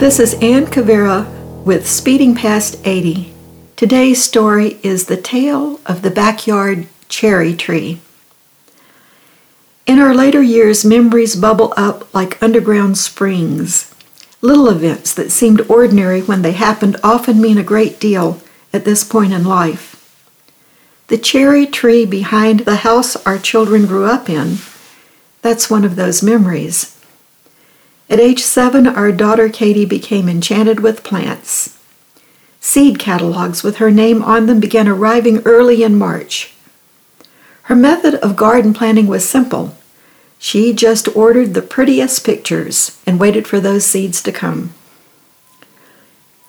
This is Ann Cavera with Speeding Past 80. Today's story is The Tale of the Backyard Cherry Tree. In our later years, memories bubble up like underground springs. Little events that seemed ordinary when they happened often mean a great deal at this point in life. The cherry tree behind the house our children grew up in, that's one of those memories. At age seven, our daughter Katie became enchanted with plants. Seed catalogs with her name on them began arriving early in March. Her method of garden planting was simple. She just ordered the prettiest pictures and waited for those seeds to come.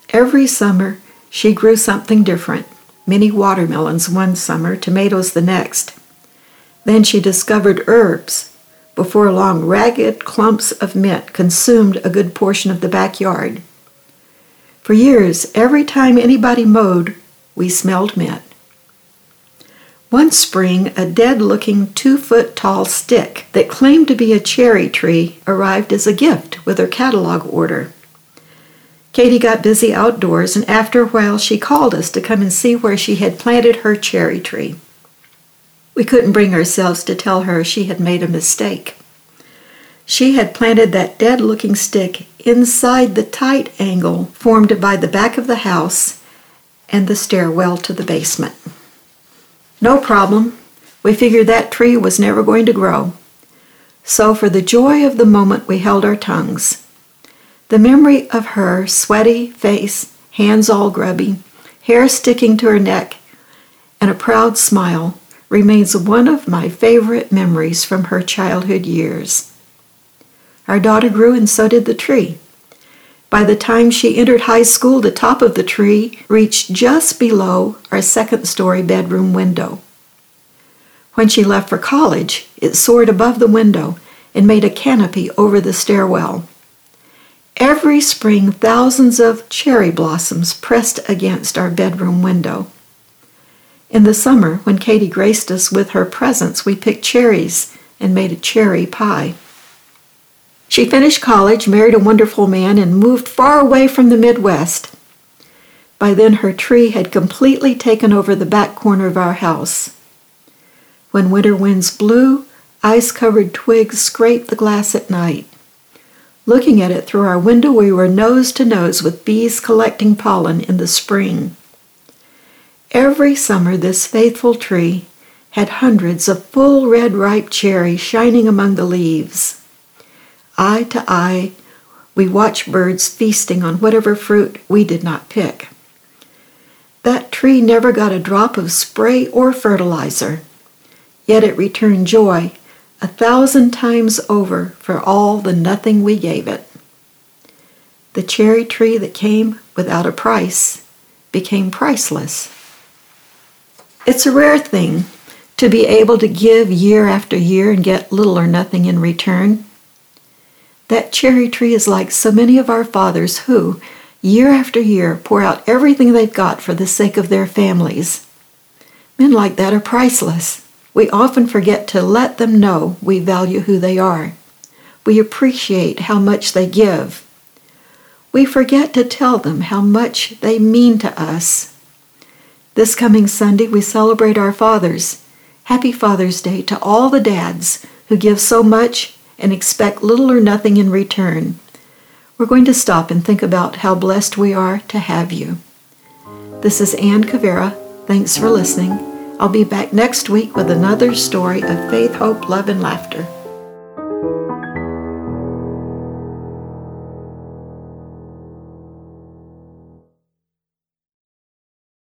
Every summer, she grew something different many watermelons one summer, tomatoes the next. Then she discovered herbs before long, ragged clumps of mint consumed a good portion of the backyard. For years, every time anybody mowed, we smelled mint. One spring, a dead looking two foot tall stick that claimed to be a cherry tree arrived as a gift with her catalog order. Katie got busy outdoors, and after a while, she called us to come and see where she had planted her cherry tree. We couldn't bring ourselves to tell her she had made a mistake. She had planted that dead looking stick inside the tight angle formed by the back of the house and the stairwell to the basement. No problem. We figured that tree was never going to grow. So, for the joy of the moment, we held our tongues. The memory of her sweaty face, hands all grubby, hair sticking to her neck, and a proud smile remains one of my favorite memories from her childhood years. Our daughter grew, and so did the tree. By the time she entered high school, the top of the tree reached just below our second story bedroom window. When she left for college, it soared above the window and made a canopy over the stairwell. Every spring, thousands of cherry blossoms pressed against our bedroom window. In the summer, when Katie graced us with her presence, we picked cherries and made a cherry pie. She finished college, married a wonderful man, and moved far away from the Midwest. By then, her tree had completely taken over the back corner of our house. When winter winds blew, ice covered twigs scraped the glass at night. Looking at it through our window, we were nose to nose with bees collecting pollen in the spring. Every summer, this faithful tree had hundreds of full red ripe cherries shining among the leaves. Eye to eye, we watched birds feasting on whatever fruit we did not pick. That tree never got a drop of spray or fertilizer, yet it returned joy a thousand times over for all the nothing we gave it. The cherry tree that came without a price became priceless. It's a rare thing to be able to give year after year and get little or nothing in return. That cherry tree is like so many of our fathers who, year after year, pour out everything they've got for the sake of their families. Men like that are priceless. We often forget to let them know we value who they are. We appreciate how much they give. We forget to tell them how much they mean to us this coming Sunday, we celebrate our fathers. Happy Father's Day to all the dads who give so much and expect little or nothing in return. We're going to stop and think about how blessed we are to have you. This is Ann Cavera. Thanks for listening. I'll be back next week with another story of faith, hope, love, and laughter.